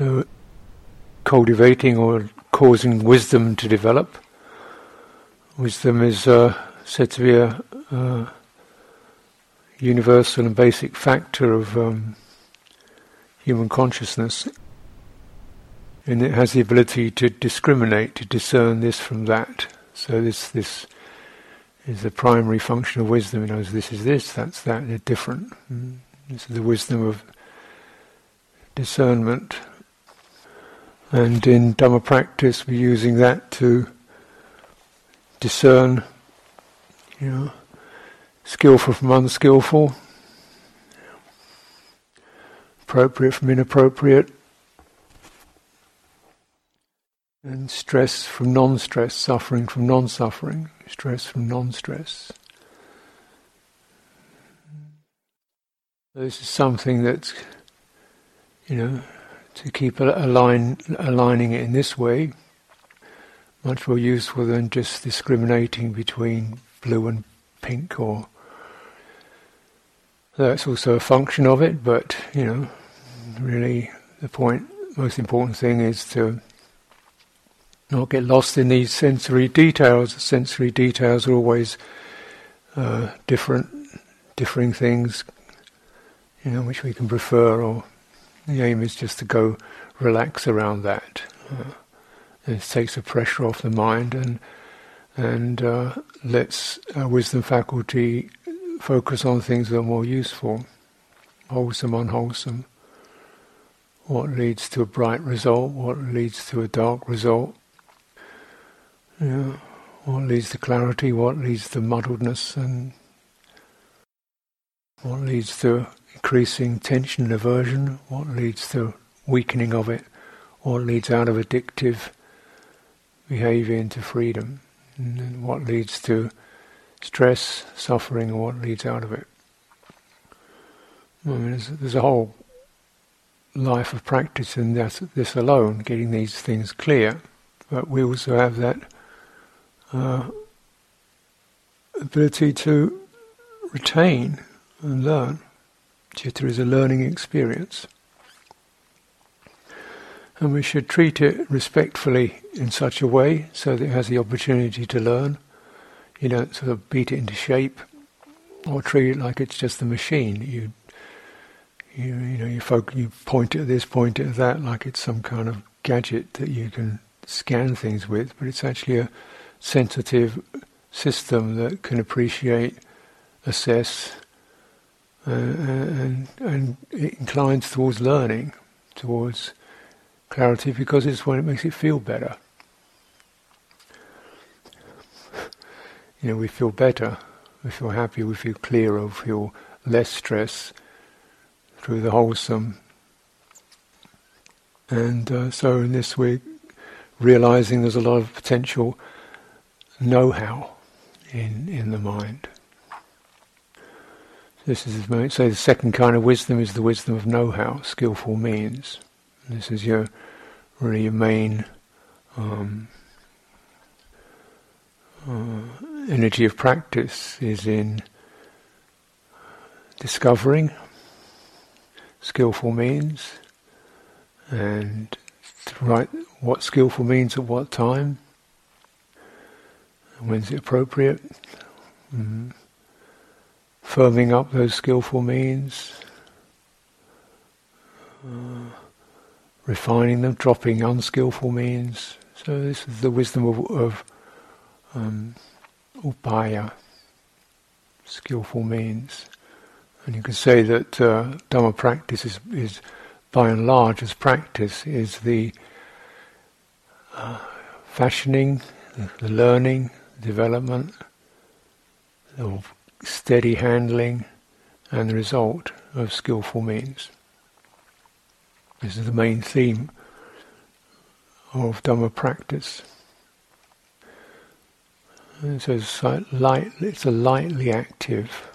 So, cultivating or causing wisdom to develop. Wisdom is uh, said to be a, a, universal and basic factor of um, human consciousness. And it has the ability to discriminate, to discern this from that. So this this is the primary function of wisdom. It knows this is this, that's that, they're different. Mm. This is the wisdom of discernment. And in Dhamma practice, we're using that to discern, you know, skillful from unskillful, appropriate from inappropriate, and stress from non-stress, suffering from non-suffering, stress from non-stress. This is something that's, you know, to keep align, aligning it in this way, much more useful than just discriminating between blue and pink or that's also a function of it, but you know, really the point, most important thing is to not get lost in these sensory details. The sensory details are always uh, different, differing things, you know, which we can prefer, or the aim is just to go relax around that. Uh, it takes the pressure off the mind and and uh, lets our wisdom faculty focus on things that are more useful, wholesome, unwholesome. What leads to a bright result? What leads to a dark result? Yeah. What leads to clarity? What leads to muddledness? And what leads to increasing tension and aversion? What leads to weakening of it? What leads out of addictive behavior into freedom? And what leads to stress, suffering, and what leads out of it? I mean, there's, there's a whole life of practice in this, this alone, getting these things clear. But we also have that uh, ability to retain and learn. Citta is a learning experience. And we should treat it respectfully in such a way so that it has the opportunity to learn. You don't sort of beat it into shape or treat it like it's just a machine. You you you know you folk, you point at this, point at that, like it's some kind of gadget that you can scan things with, but it's actually a sensitive system that can appreciate, assess, uh, and, and it inclines towards learning, towards clarity, because it's when it makes it feel better. You know, we feel better, we feel happy, we feel clearer, we feel less stress through the wholesome. And uh, so in this week, realizing there's a lot of potential know-how in in the mind. This is say the second kind of wisdom is the wisdom of know-how, skillful means. This is your really your main um, uh, energy of practice is in discovering skillful means and right what skillful means at what time When's it appropriate? Mm-hmm. Firming up those skillful means, uh, refining them, dropping unskillful means. So this is the wisdom of, of um, upaya, skillful means. And you can say that uh, Dhamma practice is, is, by and large, as practice, is the uh, fashioning, the, the learning, development, of steady handling, and the result of skillful means. This is the main theme of Dhamma practice. And so it's, light, it's a lightly active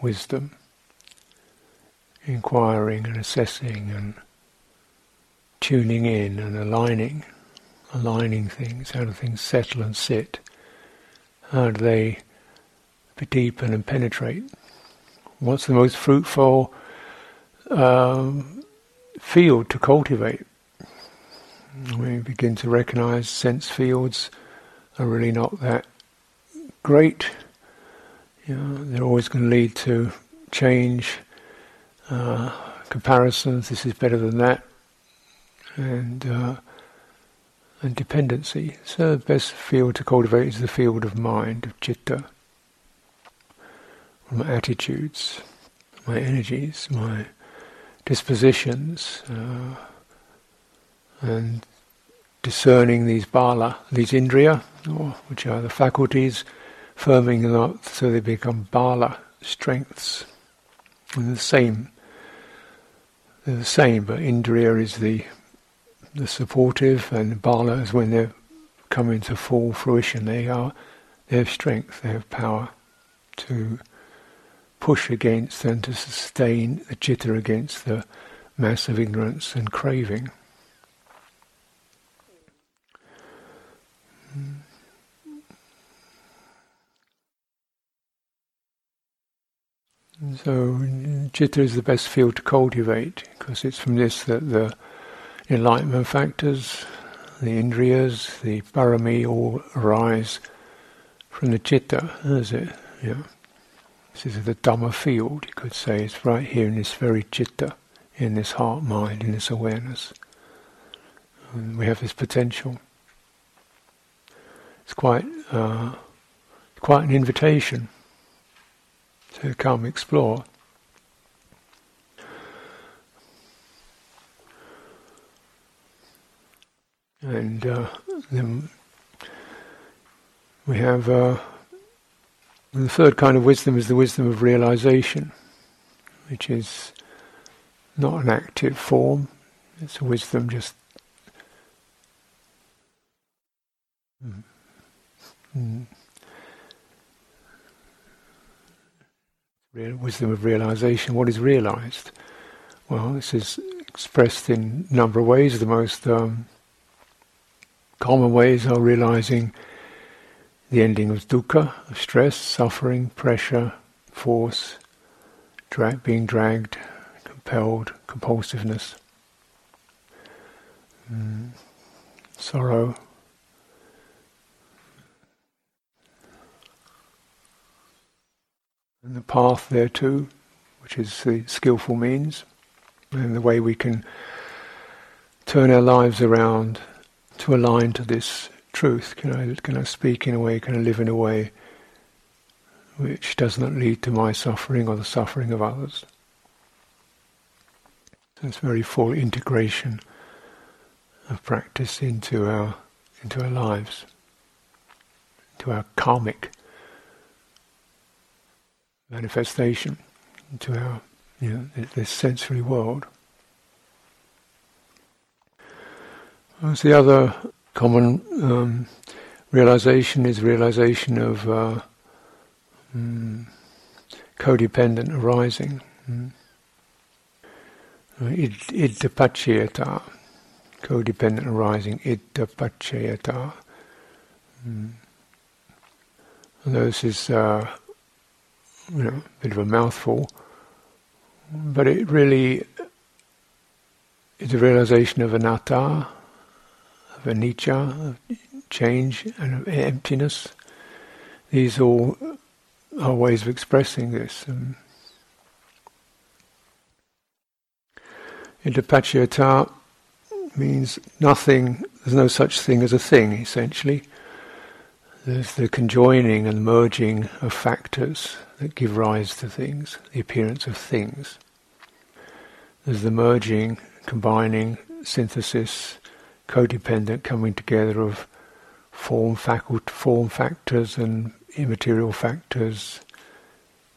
wisdom, inquiring and assessing and tuning in and aligning, aligning things, how do things settle and sit how do they deepen and penetrate? What's the most fruitful um, field to cultivate? We begin to recognize sense fields are really not that great. You know, they're always going to lead to change, uh, comparisons. This is better than that, and uh, and dependency. So the best field to cultivate is the field of mind, of citta, my attitudes, my energies, my dispositions, uh, and discerning these bala, these indriya, or, which are the faculties, firming them up so they become bala, strengths. And the same, they're the same, but indriya is the the supportive, and bala is when they're coming to full fruition. They are, they have strength, they have power to push against and to sustain the citta against the mass of ignorance and craving. Mm. So, citta is the best field to cultivate because it's from this that the enlightenment factors, the indriyas, the parami all arise from the citta, is it? Yeah. This is the Dhamma field, you could say. It's right here in this very citta, in this heart mind, in this awareness. And we have this potential. It's quite, uh, quite an invitation to come explore. And uh, then we have uh, the third kind of wisdom is the wisdom of realization, which is not an active form. It's a wisdom just. Mm, wisdom of realization. What is realized? Well, this is expressed in a number of ways. The most um, common ways are realizing the ending of dukkha, stress, suffering, pressure, force, being dragged, compelled, compulsiveness, mm, sorrow, and the path there too, which is the skillful means, and the way we can turn our lives around to align to this truth. Can I can I speak in a way? Can I live in a way which does not lead to my suffering or the suffering of others? So it's very full integration of practice into our into our lives, into our karmic manifestation into our, you know, this sensory world. What's the other common um, realization is realization of uh, mm, codependent arising. Mm. Idappaccayata, codependent arising, idappaccayata. Mm. And this is uh, you know, a bit of a mouthful, but it really is a realization of anatta, of anicca, of change, and of emptiness. These all are ways of expressing this. Um, Idappaccayata means nothing, there's no such thing as a thing, essentially. There's the conjoining and merging of factors that give rise to things, the appearance of things. There's the merging, combining, synthesis, codependent coming together of form, form factors and immaterial factors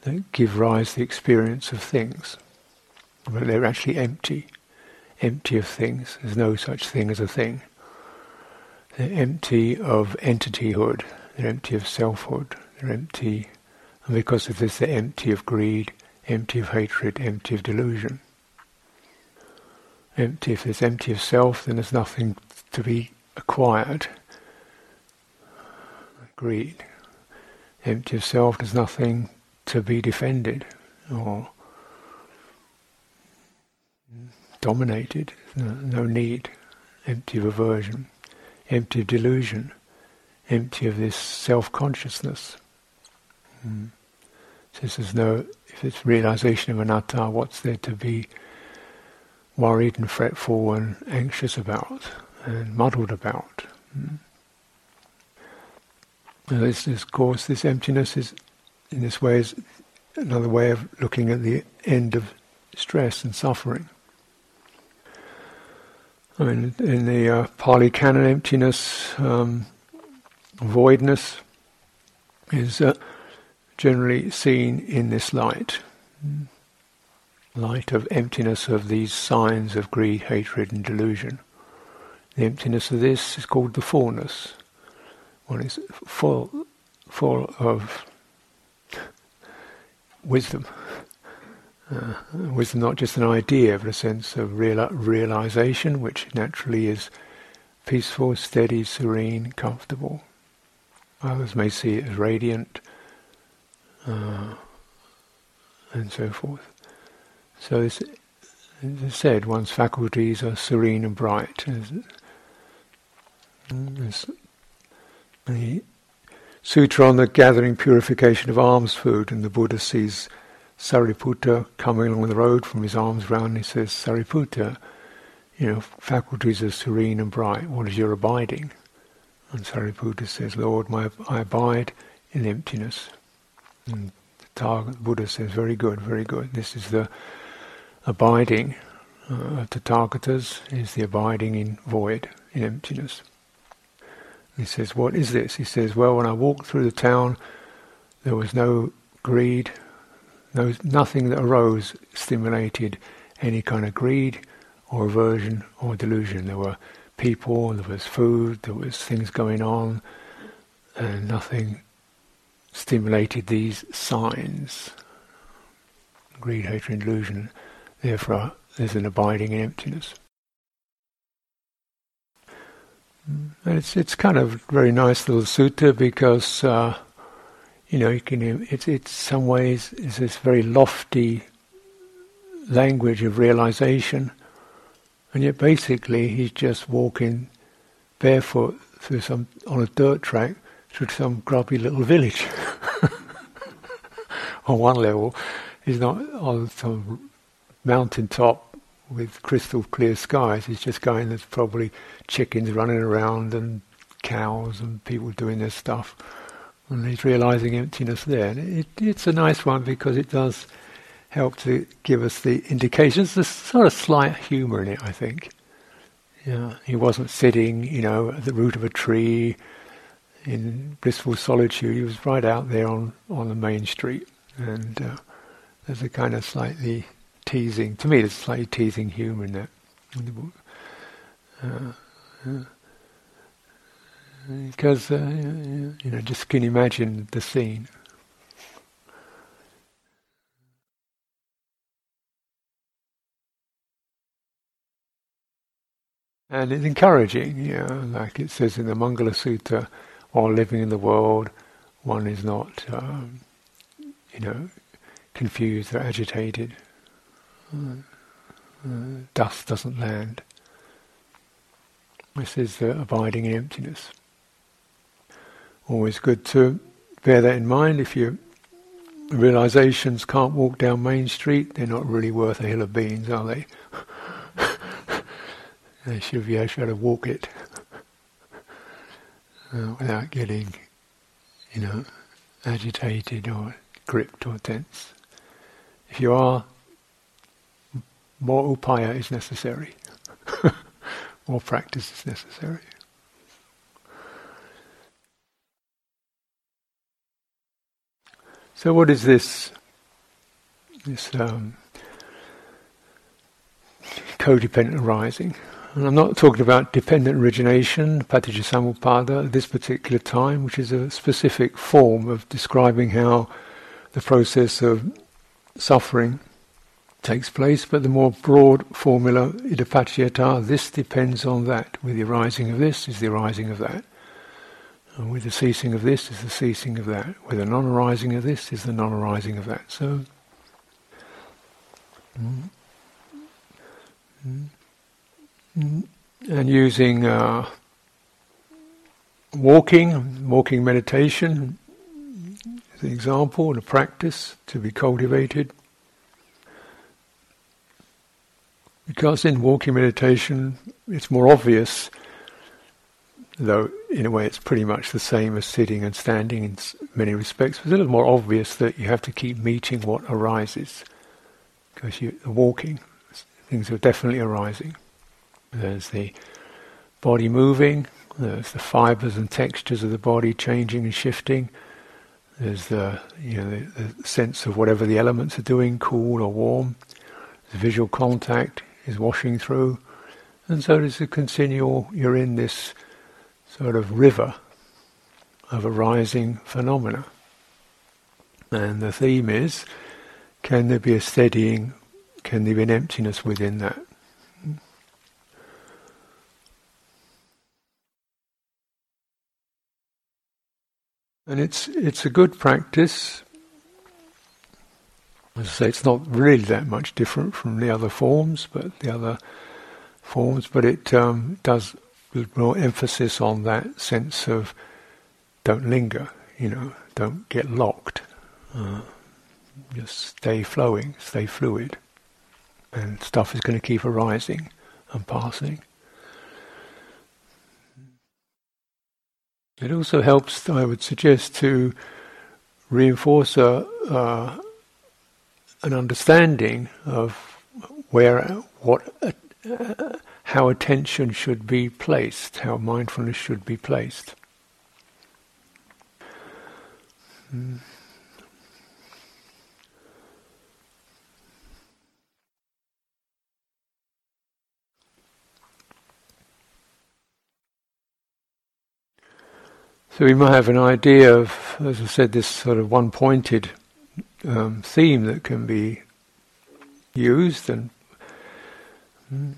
that give rise to the experience of things. But they're actually empty, empty of things. There's no such thing as a thing. They're empty of entityhood. They're empty of selfhood. They're empty and because of this, they're empty of greed, empty of hatred, empty of delusion. Empty, if it's empty of self, then there's nothing to be acquired. Greed. Empty of self, there's nothing to be defended or dominated. No, no need. empty of aversion, empty of delusion, empty of this self-consciousness. Mm. Since there's no, if it's realization of anatta, what's there to be worried and fretful and anxious about and muddled about? Mm. This, this, course, this emptiness is, in this way, is another way of looking at the end of stress and suffering. I mean, in the uh, Pali Canon, emptiness, um, voidness is uh, generally seen in this light. Light of emptiness of these signs of greed, hatred, and delusion. The emptiness of this is called the fullness. One is full, full of wisdom. Uh, wisdom not just an idea, but a sense of real, realization, which naturally is peaceful, steady, serene, comfortable. Others may see it as radiant, uh, and so forth. So, as I said, one's faculties are serene and bright. There's the sutra on the gathering purification of alms food, and the Buddha sees Sariputta coming along the road from his alms round, and he says, Sariputta, you know, faculties are serene and bright. What is your abiding? And Sariputta says, Lord, my, I abide in emptiness. And the Buddha says, very good, very good. This is the abiding uh, of Tathagatas, is the abiding in void, in emptiness. He says, what is this? He says, well, when I walked through the town, there was no greed, no, nothing that arose stimulated any kind of greed or aversion or delusion. There were people, there was food, there was things going on, and nothing stimulated these signs. Greed, hatred, delusion. Therefore, there's an abiding in emptiness. And it's it's kind of very nice little sutta because uh, you know, you can, it's, it's some ways is this very lofty language of realization, and yet basically he's just walking barefoot through some on a dirt track through some grubby little village. on one level, he's not on some mountain top with crystal clear skies. He's just going. There's probably chickens running around and cows and people doing their stuff and he's realizing emptiness there. And it, it's a nice one because it does help to give us the indications. There's sort of slight humour in it, I think. Yeah, he wasn't sitting, you know, at the root of a tree in blissful solitude. He was right out there on, on the main street, and uh, there's a kind of slightly teasing. To me, there's slightly teasing humour in that. Uh, uh, because uh, you know just can imagine the scene. And it's encouraging, you know, like it says in the Mangala Sutta, while living in the world, one is not, um, you know, confused or agitated. Dust doesn't land. This is the abiding in emptiness. Always good to bear that in mind. If your realizations can't walk down Main Street, they're not really worth a hill of beans, are they? they should be able to walk it uh, without getting, you know, agitated or gripped or tense. If you are, more upaya is necessary. more practice is necessary. So, what is this? This um, codependent arising. And I'm not talking about dependent origination, paticca at this particular time, which is a specific form of describing how the process of suffering takes place, but the more broad formula, idappaccayata, this depends on that. With the arising of this is the arising of that. And with the ceasing of this is the ceasing of that. With the non-arising of this is the non-arising of that. So, mm, mm, mm, and using uh, walking, walking meditation as an example and a practice to be cultivated. Because in walking meditation, it's more obvious, though in a way it's pretty much the same as sitting and standing in many respects. It's a little more obvious that you have to keep meeting what arises, because you're walking, things are definitely arising. There's the body moving, there's the fibers and textures of the body changing and shifting. There's the you know the, the sense of whatever the elements are doing, cool or warm. The visual contact is washing through, and so there's a continual. You're in this sort of river of arising phenomena, and the theme is: can there be a steadying? Can there be an emptiness within that? And it's it's a good practice. As I say, it's not really that much different from the other forms, but the other forms, but it um, does more emphasis on that sense of don't linger, you know, don't get locked. Uh, just stay flowing, stay fluid, and stuff is going to keep arising and passing. It also helps, I would suggest, to reinforce a, uh, an understanding of where, what, uh, how attention should be placed, how mindfulness should be placed. Mm. So we might have an idea of, as I said, this sort of one-pointed um, theme that can be used and mm,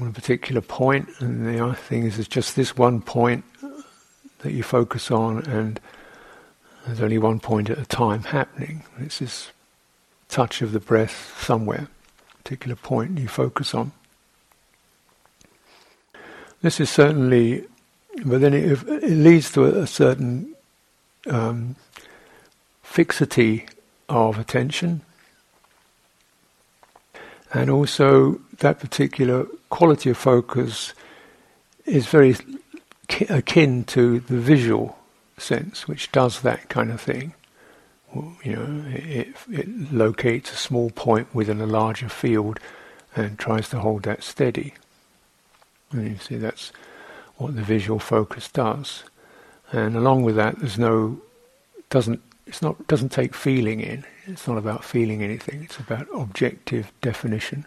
on a particular point, and the other thing is it's just this one point that you focus on, and there's only one point at a time happening. It's this touch of the breath somewhere, particular point you focus on. This is certainly but then it, it leads to a, certain um, fixity of attention, and also that particular quality of focus is very akin to the visual sense, which does that kind of thing. You know, it, it locates a small point within a larger field and tries to hold that steady. And you see, that's what the visual focus does. And along with that, there's no doesn't it's not doesn't take feeling in. It's not about feeling anything. It's about objective definition.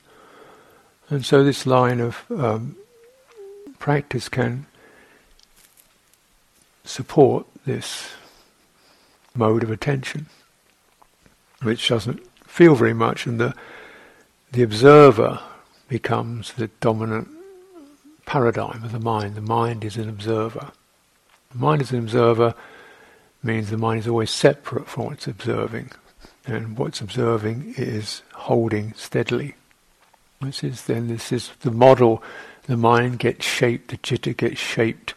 And so this line of um, practice can support this mode of attention, which doesn't feel very much, and the the observer becomes the dominant paradigm of the mind. The mind is an observer. The mind is an observer means the mind is always separate from what's observing, and what's observing is holding steadily. This is then this is the model. The mind gets shaped. The chitta gets shaped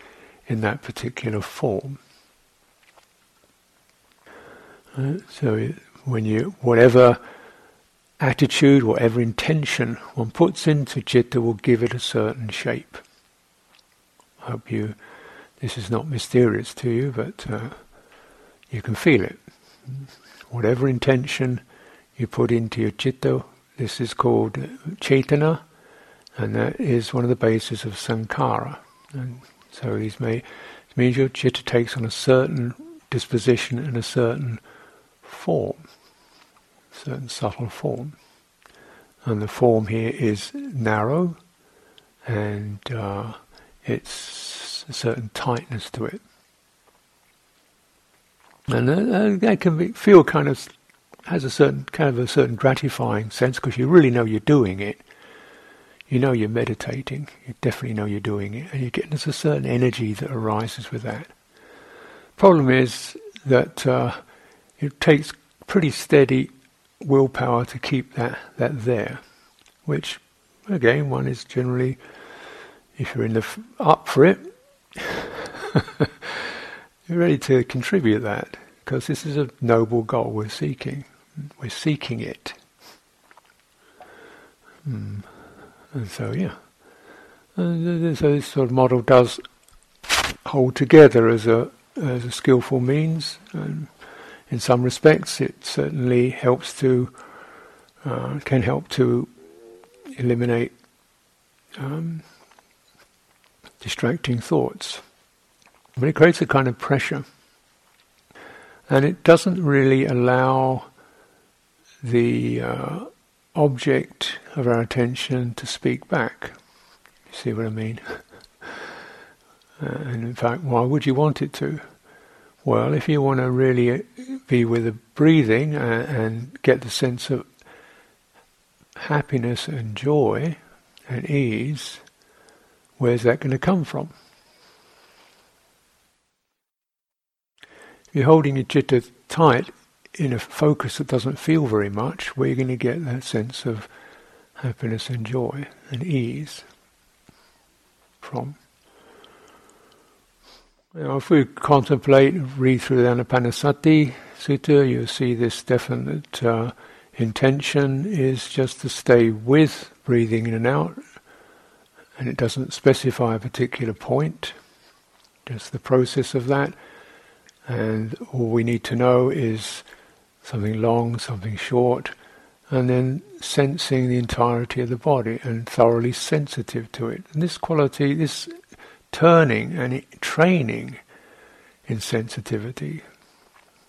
in that particular form. Uh, so when you whatever attitude, whatever intention one puts into citta will give it a certain shape. I hope you, this is not mysterious to you, but uh, you can feel it. Whatever intention you put into your citta, this is called cetana, and that is one of the bases of sankhara. And so these may, it means your citta takes on a certain disposition and a certain form certain subtle form. And the form here is narrow, and uh, it's a certain tightness to it. And uh, that can be, feel kind of has a certain kind of a certain gratifying sense because you really know you're doing it. You know you're meditating. You definitely know you're doing it, and you get there's a certain energy that arises with that. Problem is that uh, it takes pretty steady willpower to keep that, that there, which again one is generally if you're in the f- up for it, ready to contribute that because this is a noble goal we're seeking. We're seeking it. Hmm. And so, yeah. And so this sort of model does hold together as a as a skillful means. And in some respects, it certainly helps to uh, can help to eliminate um, distracting thoughts. But it creates a kind of pressure, and it doesn't really allow the uh, object of our attention to speak back. You see what I mean? Uh, and in fact, why would you want it to? Well, if you want to really be with the breathing and, and get the sense of happiness and joy and ease, where's that going to come from? You're holding your chitta tight in a focus that doesn't feel very much, where you're going to get that sense of happiness and joy and ease from? You know, if we contemplate, read through the Anapanasati Sutta, you'll see this definite uh, intention is just to stay with breathing in and out, and it doesn't specify a particular point, just the process of that. And all we need to know is something long, something short, and then sensing the entirety of the body and thoroughly sensitive to it. And this quality, this turning and training in sensitivity.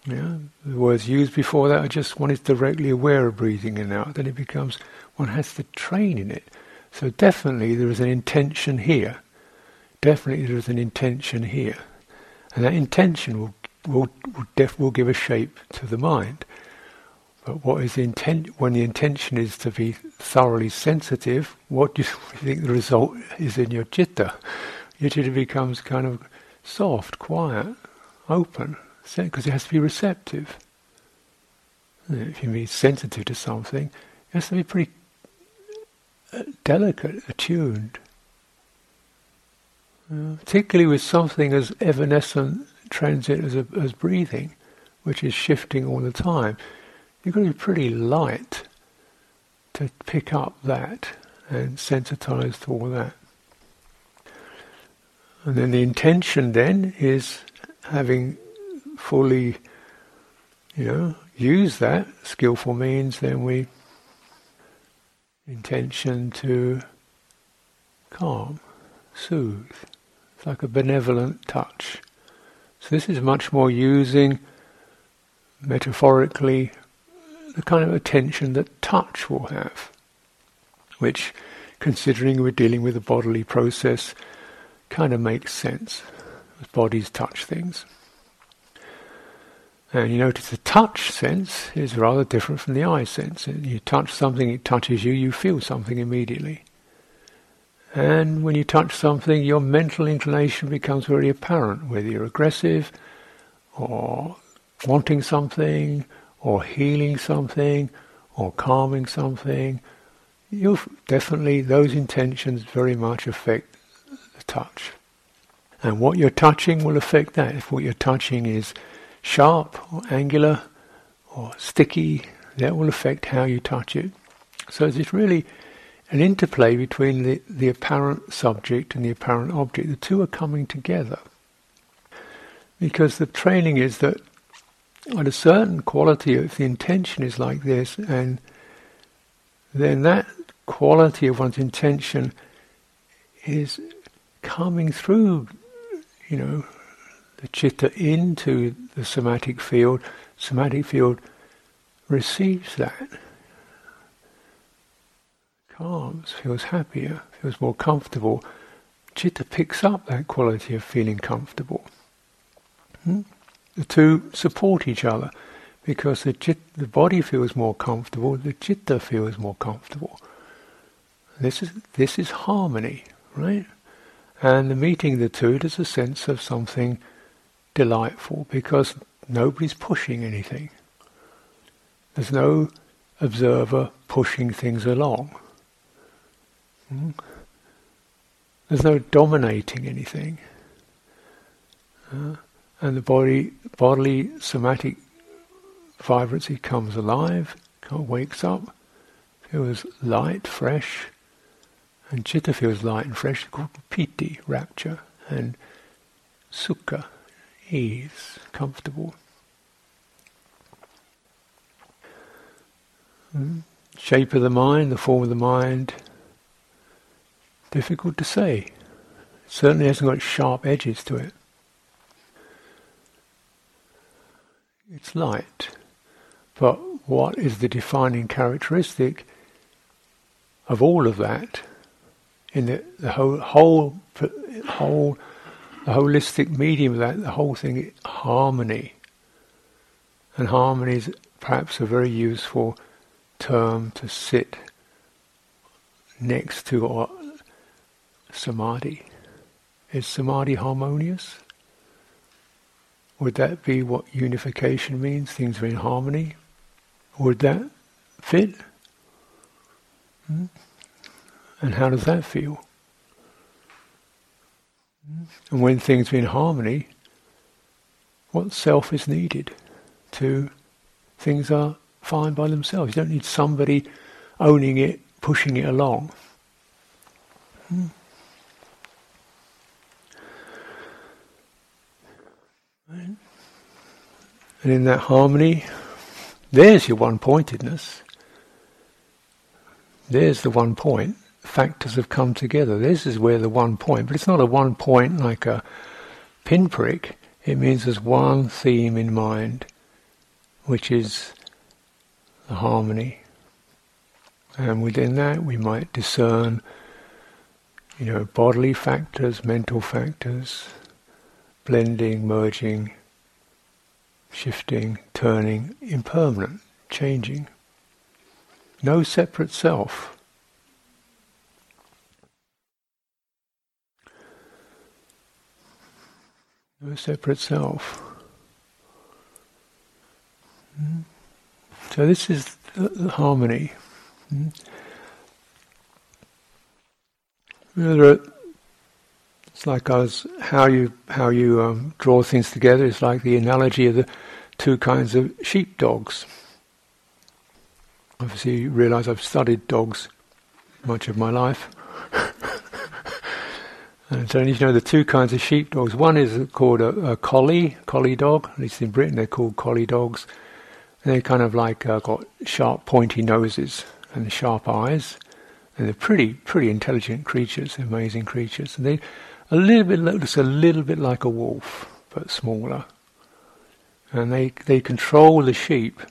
Yeah, the words used before that are just one is directly aware of breathing in and out. Then it becomes one has to train in it. So definitely there is an intention here. Definitely there is an intention here, and that intention will will will, def- will give a shape to the mind. But what is the intent? When the intention is to be thoroughly sensitive, what do you think the result is in your chitta? it becomes kind of soft, quiet, open, because it has to be receptive. If you be sensitive to something, it has to be pretty uh, delicate, attuned. Uh, particularly with something as evanescent, transient as, a, as breathing, which is shifting all the time, you've got to be pretty light to pick up that and sensitize to all that. And then the intention then is having fully, you know, use that skillful means, then we intention to calm, soothe. It's like a benevolent touch. So this is much more using metaphorically the kind of attention that touch will have, which, considering we're dealing with a bodily process, kind of makes sense bodies touch things. And you notice the touch sense is rather different from the eye sense. You touch something, it touches you, you feel something immediately. And when you touch something, your mental inclination becomes very apparent, whether you're aggressive or wanting something or healing something or calming something. You'll definitely, those intentions very much affect the touch. And what you're touching will affect that. If what you're touching is sharp or angular or sticky, that will affect how you touch it. So it's really an interplay between the, the apparent subject and the apparent object. The two are coming together. Because the training is that at a certain quality, if the intention is like this, and then that quality of one's intention is coming through, you know, the chitta into the somatic field, somatic field receives that. Calms, feels happier, feels more comfortable. Chitta picks up that quality of feeling comfortable. Hmm? The two support each other because the, the body feels more comfortable, the chitta feels more comfortable. This is this is harmony, right? And the meeting the two, there's a sense of something delightful because nobody's pushing anything. There's no observer pushing things along. Hmm? There's no dominating anything. Uh, and the body, bodily somatic vibrancy comes alive, wakes up, feels light, fresh, and chitta feels light and fresh, called piti, rapture, and sukha, ease, comfortable. Mm. Shape of the mind, the form of the mind, difficult to say. It certainly hasn't got sharp edges to it. It's light. But what is the defining characteristic of all of that in the, the whole, whole, whole, the holistic medium of that, the whole thing, harmony. And harmony is perhaps a very useful term to sit next to samadhi. Is samadhi harmonious? Would that be what unification means? Things are in harmony? Would that fit? Hmm? And how does that feel? Hmm? And when things are in harmony, what self is needed to things are fine by themselves. You don't need somebody owning it, pushing it along. Hmm. And in that harmony, there's your one pointedness. There's the one point. Factors have come together. This is where the one point, but it's not a one point like a pinprick. It means there's one theme in mind, which is the harmony. And within that, we might discern, you know, bodily factors, mental factors, blending, merging, shifting, turning, impermanent, changing. No separate self. No separate self. Hmm? So this is the harmony. Hmm? There are it's like how you how you um, draw things together. It's like the analogy of the two kinds of sheepdogs. Obviously, you realise I've studied dogs much of my life. and so you know the two kinds of sheepdogs. One is called a, a, collie, collie dog. At least in Britain, they're called collie dogs. And they're kind of like uh, got sharp, pointy noses and sharp eyes, and they're pretty, pretty intelligent creatures, amazing creatures. And they a little bit looks a little bit like a wolf, but smaller. And they they control the sheep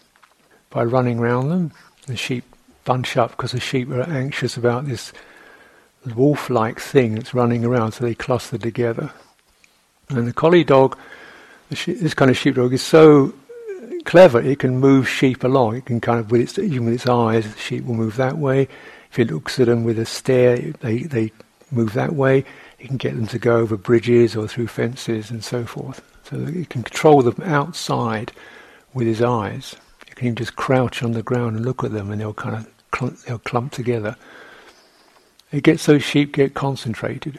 by running around them. The sheep bunch up because the sheep are anxious about this wolf-like thing that's running around, so they cluster together. And the collie dog, this kind of sheepdog, is so clever. It can move sheep along. It can kind of, with its even with its eyes, the sheep will move that way. If it looks at them with a stare, they they move that way. He can get them to go over bridges or through fences and so forth. So he can control them outside with his eyes. You can even just crouch on the ground and look at them, and they'll kind of clump, they'll clump together. It gets those sheep get concentrated.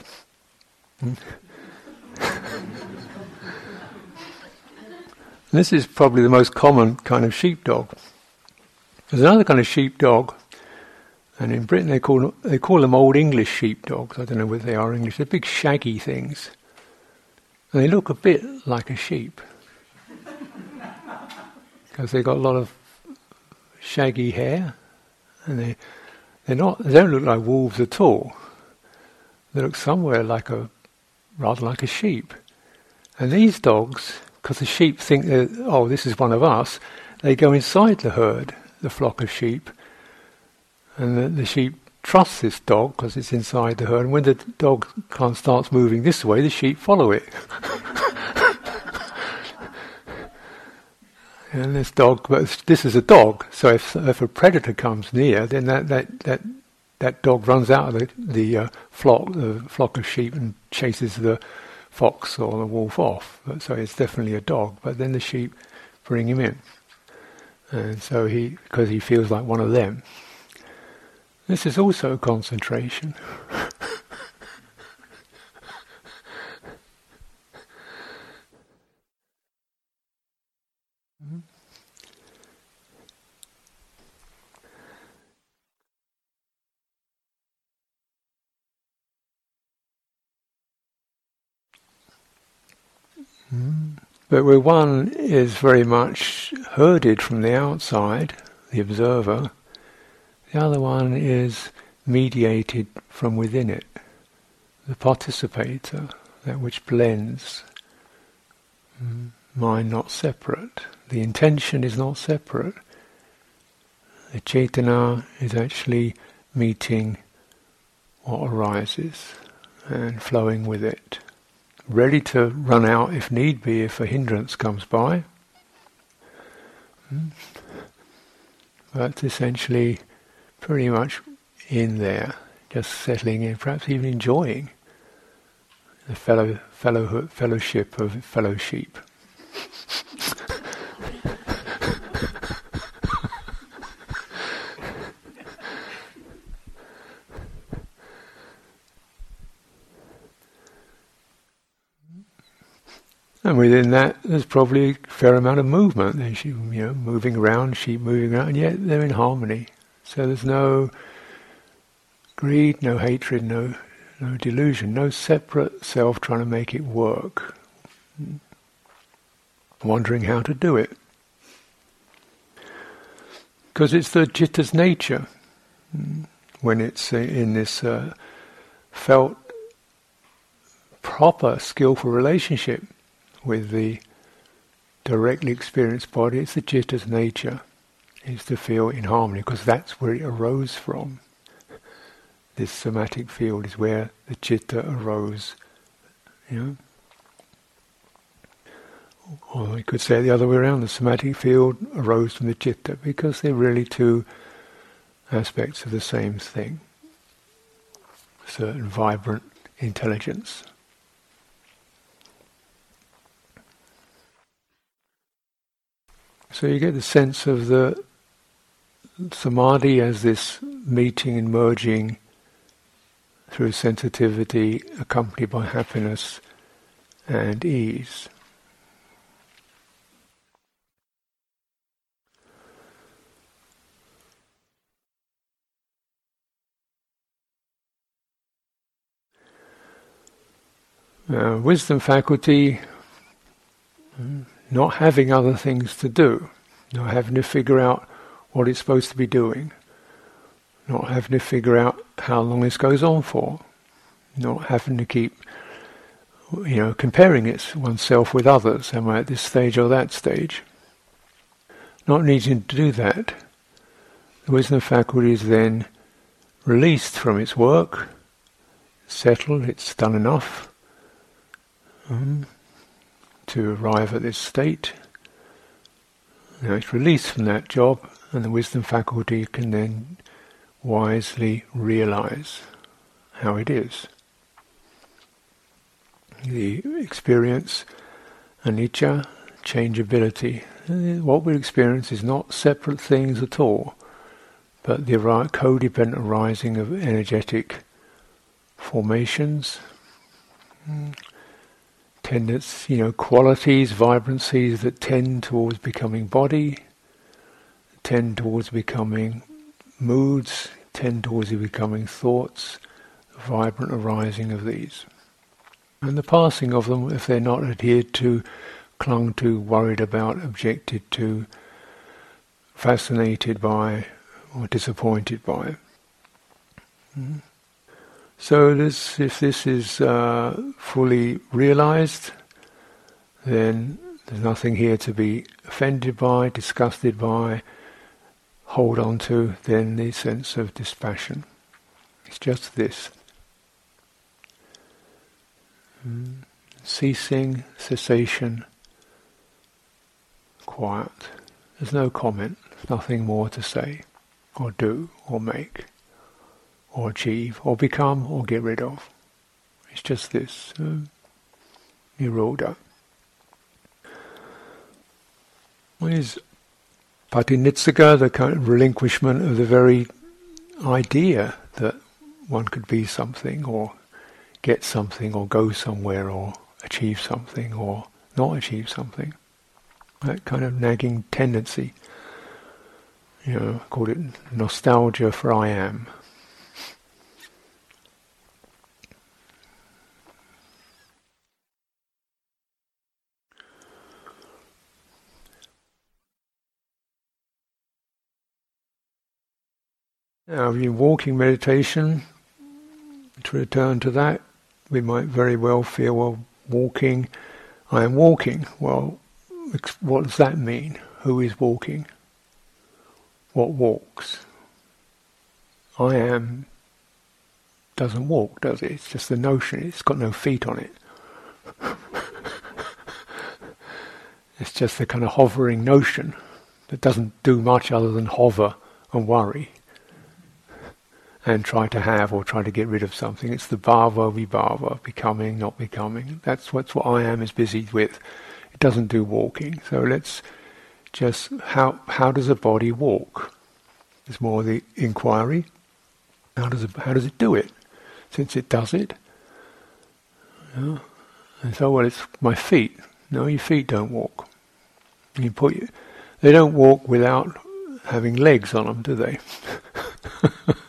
Hmm? this is probably the most common kind of sheepdog. There's another kind of sheepdog and in Britain, they call they call them old English sheepdogs. I don't know whether they are English. They're big, shaggy things, and they look a bit like a sheep because they've got a lot of shaggy hair, and they they're not. They don't look like wolves at all. They look somewhere like a rather like a sheep. And these dogs, because the sheep think oh, this is one of us, they go inside the herd, the flock of sheep and the, the sheep trusts this dog because it's inside the herd. And when the dog starts moving this way, the sheep follow it. and this dog, but this is a dog. So if if a predator comes near, then that that that that dog runs out of the the uh, flock, the flock of sheep, and chases the fox or the wolf off. So it's definitely a dog. But then the sheep bring him in, and so he because he feels like one of them. This is also concentration. But where one is very much herded from the outside, the observer, the other one is mediated from within it, the participator, that which blends. Mm. Mind not separate. The intention is not separate. The cetana is actually meeting what arises and flowing with it, ready to run out if need be if a hindrance comes by. Hmm. But essentially, pretty much in there, just settling in, perhaps even enjoying the fellow, fellow fellowship of fellow sheep. And within that, there's probably a fair amount of movement. There's you know moving around, sheep moving around, and yet they're in harmony. So there's no greed, no hatred, no no delusion, no separate self trying to make it work, wondering how to do it. Because it's the citta's nature when it's in this uh, felt proper, skillful relationship with the directly experienced body, it's the citta's nature, is to feel in harmony, because that's where it arose from. This somatic field is where the citta arose, you know. Or we could say the other way around, the somatic field arose from the citta, because they're really two aspects of the same thing. Certain vibrant intelligence. So you get the sense of the samadhi as this meeting and merging through sensitivity accompanied by happiness and ease. Uh, wisdom faculty hmm, not having other things to do, not having to figure out what it's supposed to be doing, not having to figure out how long this goes on for, not having to keep, you know, comparing it oneself with others. Am I at this stage or that stage? Not needing to do that, the wisdom faculty is then released from its work, settled, it's done enough. Um, to arrive at this state. Now it's released from that job, and the wisdom faculty can then wisely realize how it is. The experience anicca, changeability. What we experience is not separate things at all, but the codependent arising of energetic formations, tendencies, you know, qualities, vibrancies that tend towards becoming body, tend towards becoming moods, tend towards becoming thoughts, the vibrant arising of these. And the passing of them, if they're not adhered to, clung to, worried about, objected to, fascinated by, or disappointed by. Mm-hmm. So this, if this is uh, fully realized, then there's nothing here to be offended by, disgusted by, hold on to, then the sense of dispassion. It's just this. Mm. Ceasing, cessation, quiet. There's no comment, There's nothing more to say, or do, or make or achieve, or become, or get rid of. It's just this um, nirodha. What is patinissagga, the kind of relinquishment of the very idea that one could be something, or get something, or go somewhere, or achieve something, or not achieve something. That kind of nagging tendency. You know, I call it nostalgia for I am. Now, in walking meditation, to return to that, we might very well feel, well, walking, I am walking. Well, what does that mean? Who is walking? What walks? I am doesn't walk, does it? It's just the notion, it's got no feet on it. it's just the kind of hovering notion that doesn't do much other than hover and worry and try to have or try to get rid of something. It's the bhava vibhava, becoming, not becoming. That's what's what I am is busy with. It doesn't do walking. So let's just how how does a body walk? It's more the inquiry. How does it, how does it do it? Since it does it. and so well it's my feet. No, your feet don't walk. You put you, they don't walk without having legs on them, do they?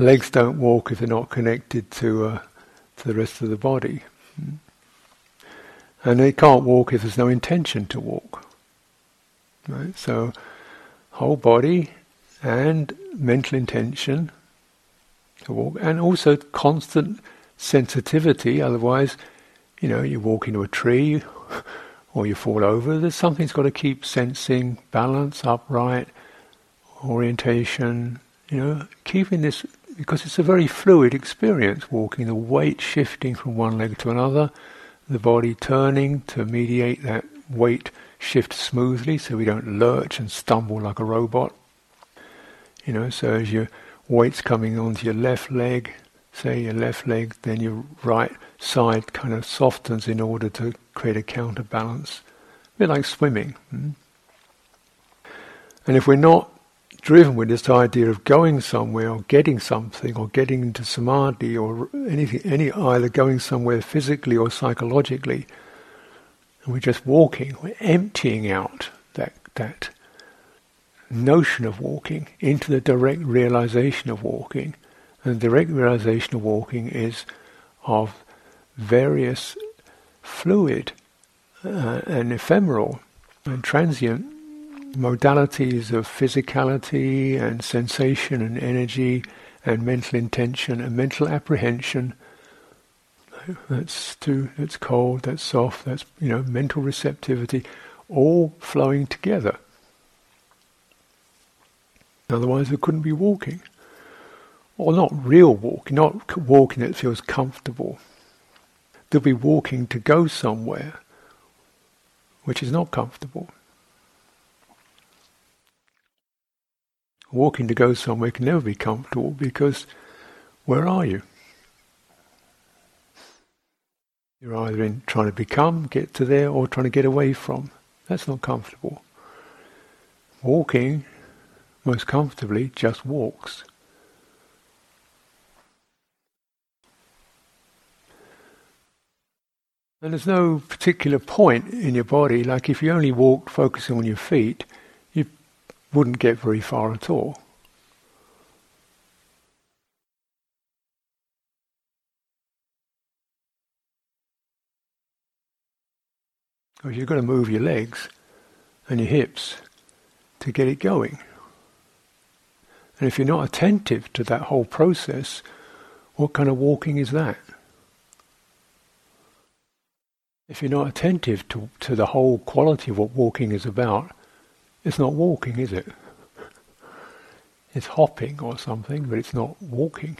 legs don't walk if they're not connected to uh, to the rest of the body, and they can't walk if there's no intention to walk. Right. So, whole body and mental intention to walk, and also constant sensitivity. Otherwise, you know, you walk into a tree or you fall over. There's something's got to keep sensing balance, upright, orientation. You know, keeping this because it's a very fluid experience walking, the weight shifting from one leg to another, the body turning to mediate that weight shift smoothly so we don't lurch and stumble like a robot. You know, so as your weight's coming onto your left leg, say your left leg, then your right side kind of softens in order to create a counterbalance. A bit like swimming. Hmm? And if we're not driven with this idea of going somewhere or getting something or getting into samadhi or anything, any either going somewhere physically or psychologically. And we're just walking, we're emptying out that that notion of walking into the direct realization of walking. And the direct realization of walking is of various fluid uh, and ephemeral and transient modalities of physicality and sensation and energy and mental intention and mental apprehension. That's too, that's cold, that's soft, that's you know mental receptivity, all flowing together. Otherwise, we couldn't be walking, or not real walking, not walking that feels comfortable. They'll be walking to go somewhere, which is not comfortable. Walking to go somewhere can never be comfortable because where are you? You're either in trying to become, get to there, or trying to get away from. That's not comfortable. Walking, most comfortably, just walks. And there's no particular point in your body, like if you only walked focusing on your feet, wouldn't get very far at all. Because you've got to move your legs and your hips to get it going. And if you're not attentive to that whole process, what kind of walking is that? If you're not attentive to, to the whole quality of what walking is about, it's not walking, is it? It's hopping or something, but it's not walking.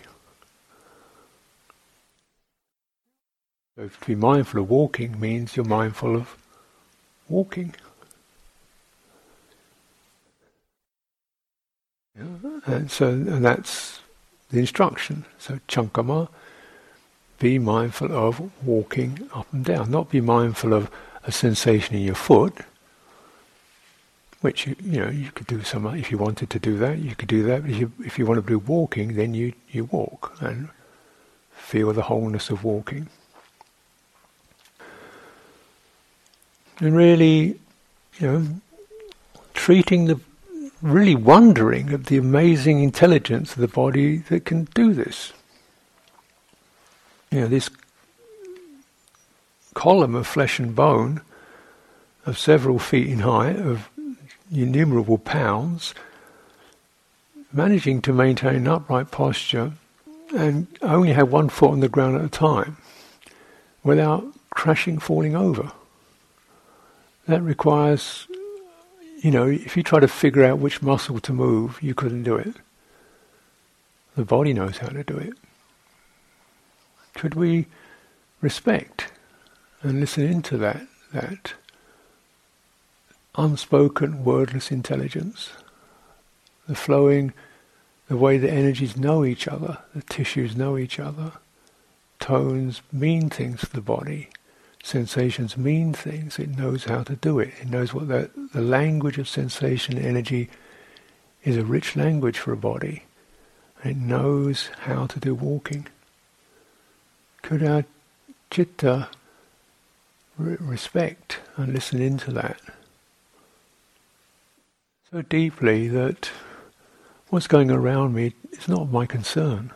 So to be mindful of walking means you're mindful of walking. Yeah, and so and that's the instruction. So chankama, be mindful of walking up and down, not be mindful of a sensation in your foot, which you, you know you could do some if you wanted to do that you could do that. But if you if you want to do walking then you you walk and feel the wholeness of walking. And really you know treating the really wondering at the amazing intelligence of the body that can do this. You know this column of flesh and bone of several feet in height of innumerable pounds managing to maintain an upright posture and only have one foot on the ground at a time without crashing, falling over. That requires, you know, if you try to figure out which muscle to move, you couldn't do it. The body knows how to do it. Could we respect and listen into that, that unspoken, wordless intelligence, the flowing, the way the energies know each other, the tissues know each other, tones mean things to the body, sensations mean things, it knows how to do it, it knows what the, the language of sensation and energy is a rich language for a body. It knows how to do walking. Could our chitta re- respect and listen into that so deeply that what's going around me is not my concern.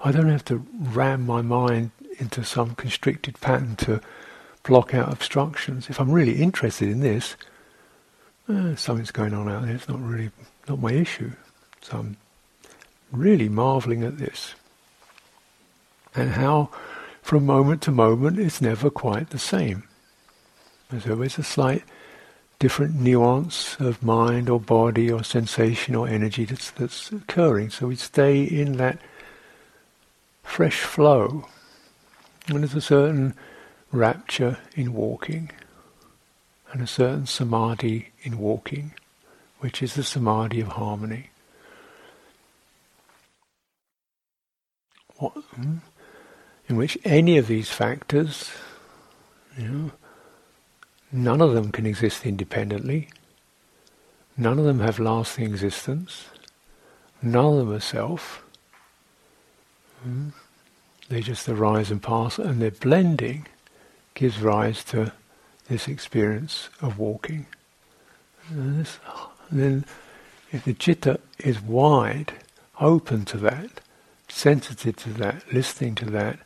I don't have to ram my mind into some constricted pattern to block out obstructions. If I'm really interested in this, eh, something's going on out there. It's not really not my issue. So I'm really marveling at this. And how, from moment to moment, it's never quite the same. There's always a slight different nuance of mind or body or sensation or energy that's, that's occurring. So we stay in that fresh flow. And there's a certain rapture in walking and a certain samadhi in walking, which is the samadhi of harmony. What, hmm? in which any of these factors, you know, none of them can exist independently. None of them have lasting existence. None of them are self. Hmm? They just arise and pass, and their blending gives rise to this experience of walking. And, this, and then, if the citta is wide, open to that, sensitive to that, listening to that,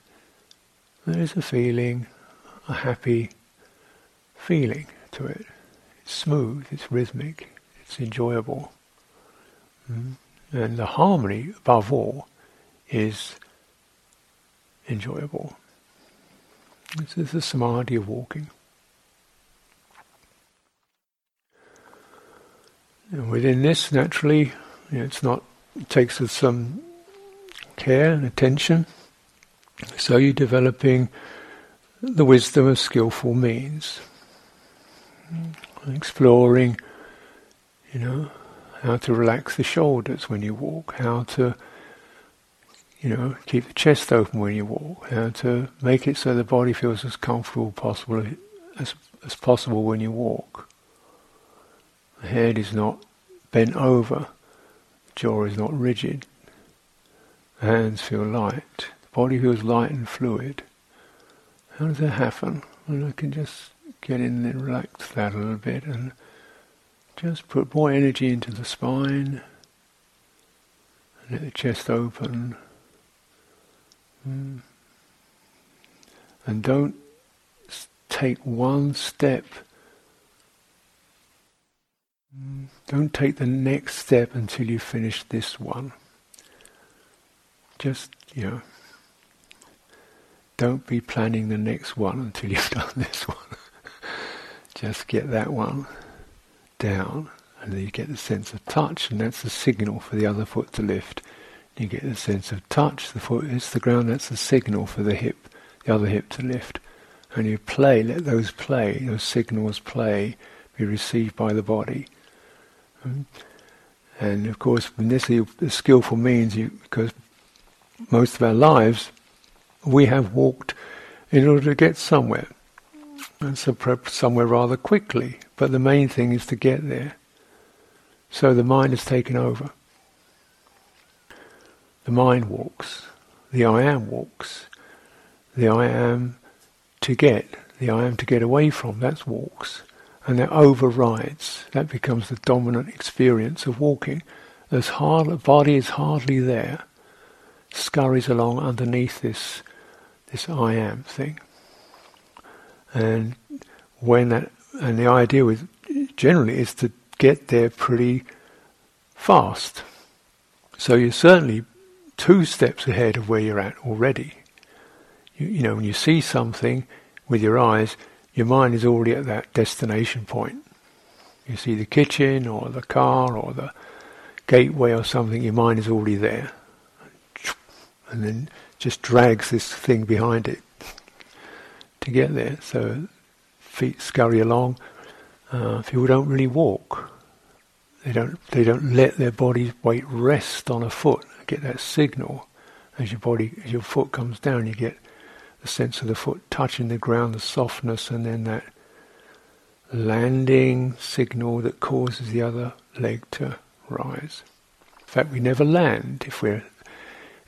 there is a feeling, a happy feeling to it. It's smooth, it's rhythmic, it's enjoyable. Mm. And the harmony, above all, is enjoyable. This is the samadhi of walking. And within this, naturally, you know, it's not. It takes us some care and attention. So you're developing the wisdom of skillful means, exploring, you know, how to relax the shoulders when you walk, how to, you know, keep the chest open when you walk, how to make it so the body feels as comfortable possible as as possible when you walk. The head is not bent over, the jaw is not rigid, the hands feel light, the body feels light and fluid. How does that happen? Well, I can just get in and relax that a little bit and just put more energy into the spine and let the chest open. Mm. And don't take one step. Mm. Don't take the next step until you finish this one just, you know, don't be planning the next one until you've done this one. Just get that one down, and then you get the sense of touch, and that's the signal for the other foot to lift. You get the sense of touch, the foot hits the ground, that's the signal for the hip, the other hip to lift. And you play, let those play, those signals play, be received by the body. Hmm? And of course, initially, the skillful means you, because most of our lives, we have walked in order to get somewhere. And so prep somewhere rather quickly. But the main thing is to get there. So the mind is taken over. The mind walks. The I am walks. The I am to get. The I am to get away from. That's walks. And that overrides. That becomes the dominant experience of walking. As hard, body is hardly there scurries along underneath this this I am thing. And when that and the idea with generally is to get there pretty fast. So you're certainly two steps ahead of where you're at already. You, you know, when you see something with your eyes, your mind is already at that destination point. You see the kitchen or the car or the gateway or something, your mind is already there. And then just drags this thing behind it to get there. So feet scurry along. Uh, people don't really walk. They don't. They don't let their body's weight rest on a foot. Get that signal as your body, as your foot comes down. You get the sense of the foot touching the ground, the softness, and then that landing signal that causes the other leg to rise. In fact, we never land if we're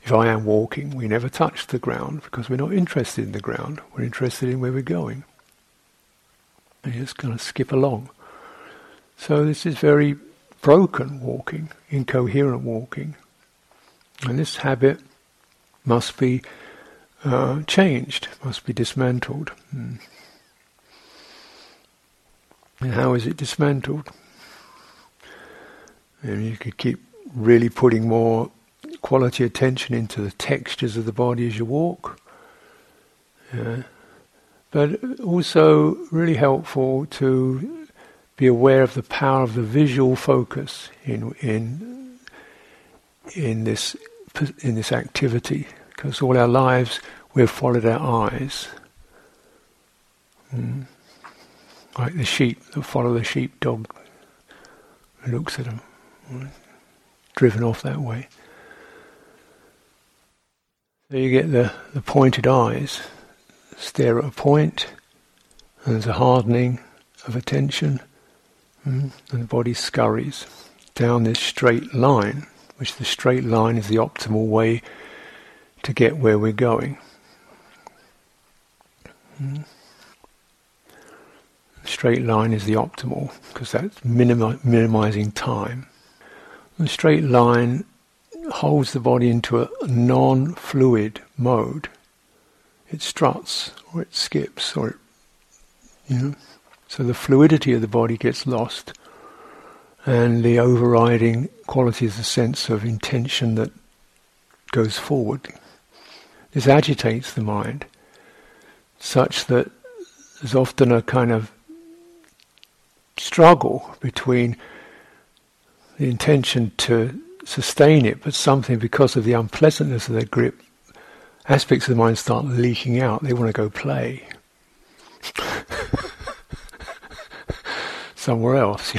if I am walking, we never touch the ground because we're not interested in the ground. We're interested in where we're going. And you just kind of skip along. So this is very broken walking, incoherent walking. And this habit must be uh, changed, must be dismantled. Hmm. And how is it dismantled? And you could keep really putting more quality attention into the textures of the body as you walk. Yeah. But also really helpful to be aware of the power of the visual focus in in in this in this activity, because all our lives we've followed our eyes. Mm. Like the sheep that follow the sheepdog, looks at them, driven off that way. So you get the, the pointed eyes, stare at a point, and there's a hardening of attention, mm, and the body scurries down this straight line, which the straight line is the optimal way to get where we're going. Mm. Straight line is the optimal because that's minimi- minimizing time. The straight line holds the body into a non-fluid mode. It struts or it skips or it, you know. So the fluidity of the body gets lost, and the overriding quality is a sense of intention that goes forward. This agitates the mind, such that there's often a kind of struggle between the intention to sustain it, but something because of the unpleasantness of their grip, aspects of the mind start leaking out. They want to go play somewhere else,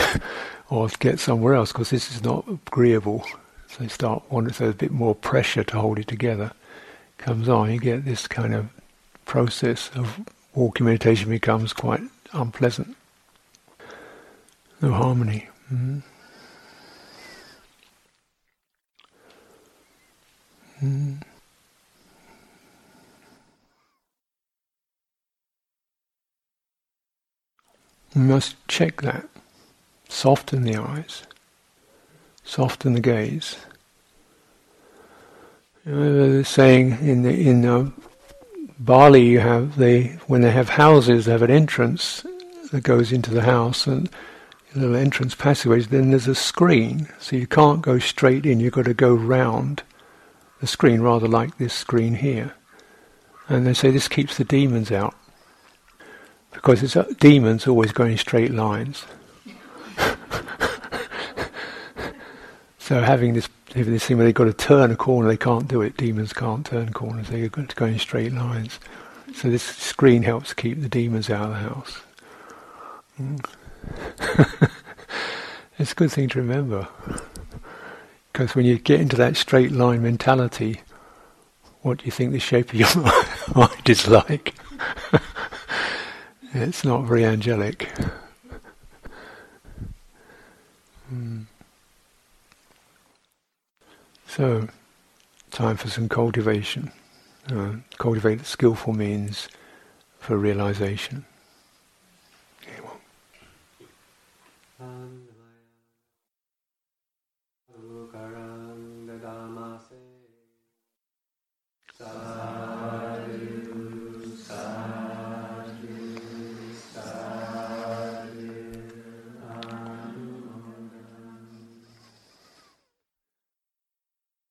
or get somewhere else because this is not agreeable. So they start wanting. So there's a bit more pressure to hold it together comes on. You get this kind of process of walking meditation becomes quite unpleasant. No harmony. Mm-hmm. We must check that. Soften the eyes. Soften the gaze. You know, saying in the in uh, Bali, you have they when they have houses, they have an entrance that goes into the house and little entrance passageways. Then there's a screen, so you can't go straight in. You've got to go round the screen, rather like this screen here. And they say this keeps the demons out. Because it's, uh, demons always go in straight lines. so having this, having this thing where they've got to turn a corner, they can't do it. Demons can't turn corners, they've got to go in straight lines. So this screen helps keep the demons out of the house. Mm. it's a good thing to remember. Because when you get into that straight line mentality, what do you think the shape of your mind is like? it's not very angelic. Mm. So, time for some cultivation. Uh, cultivate skillful means for realization.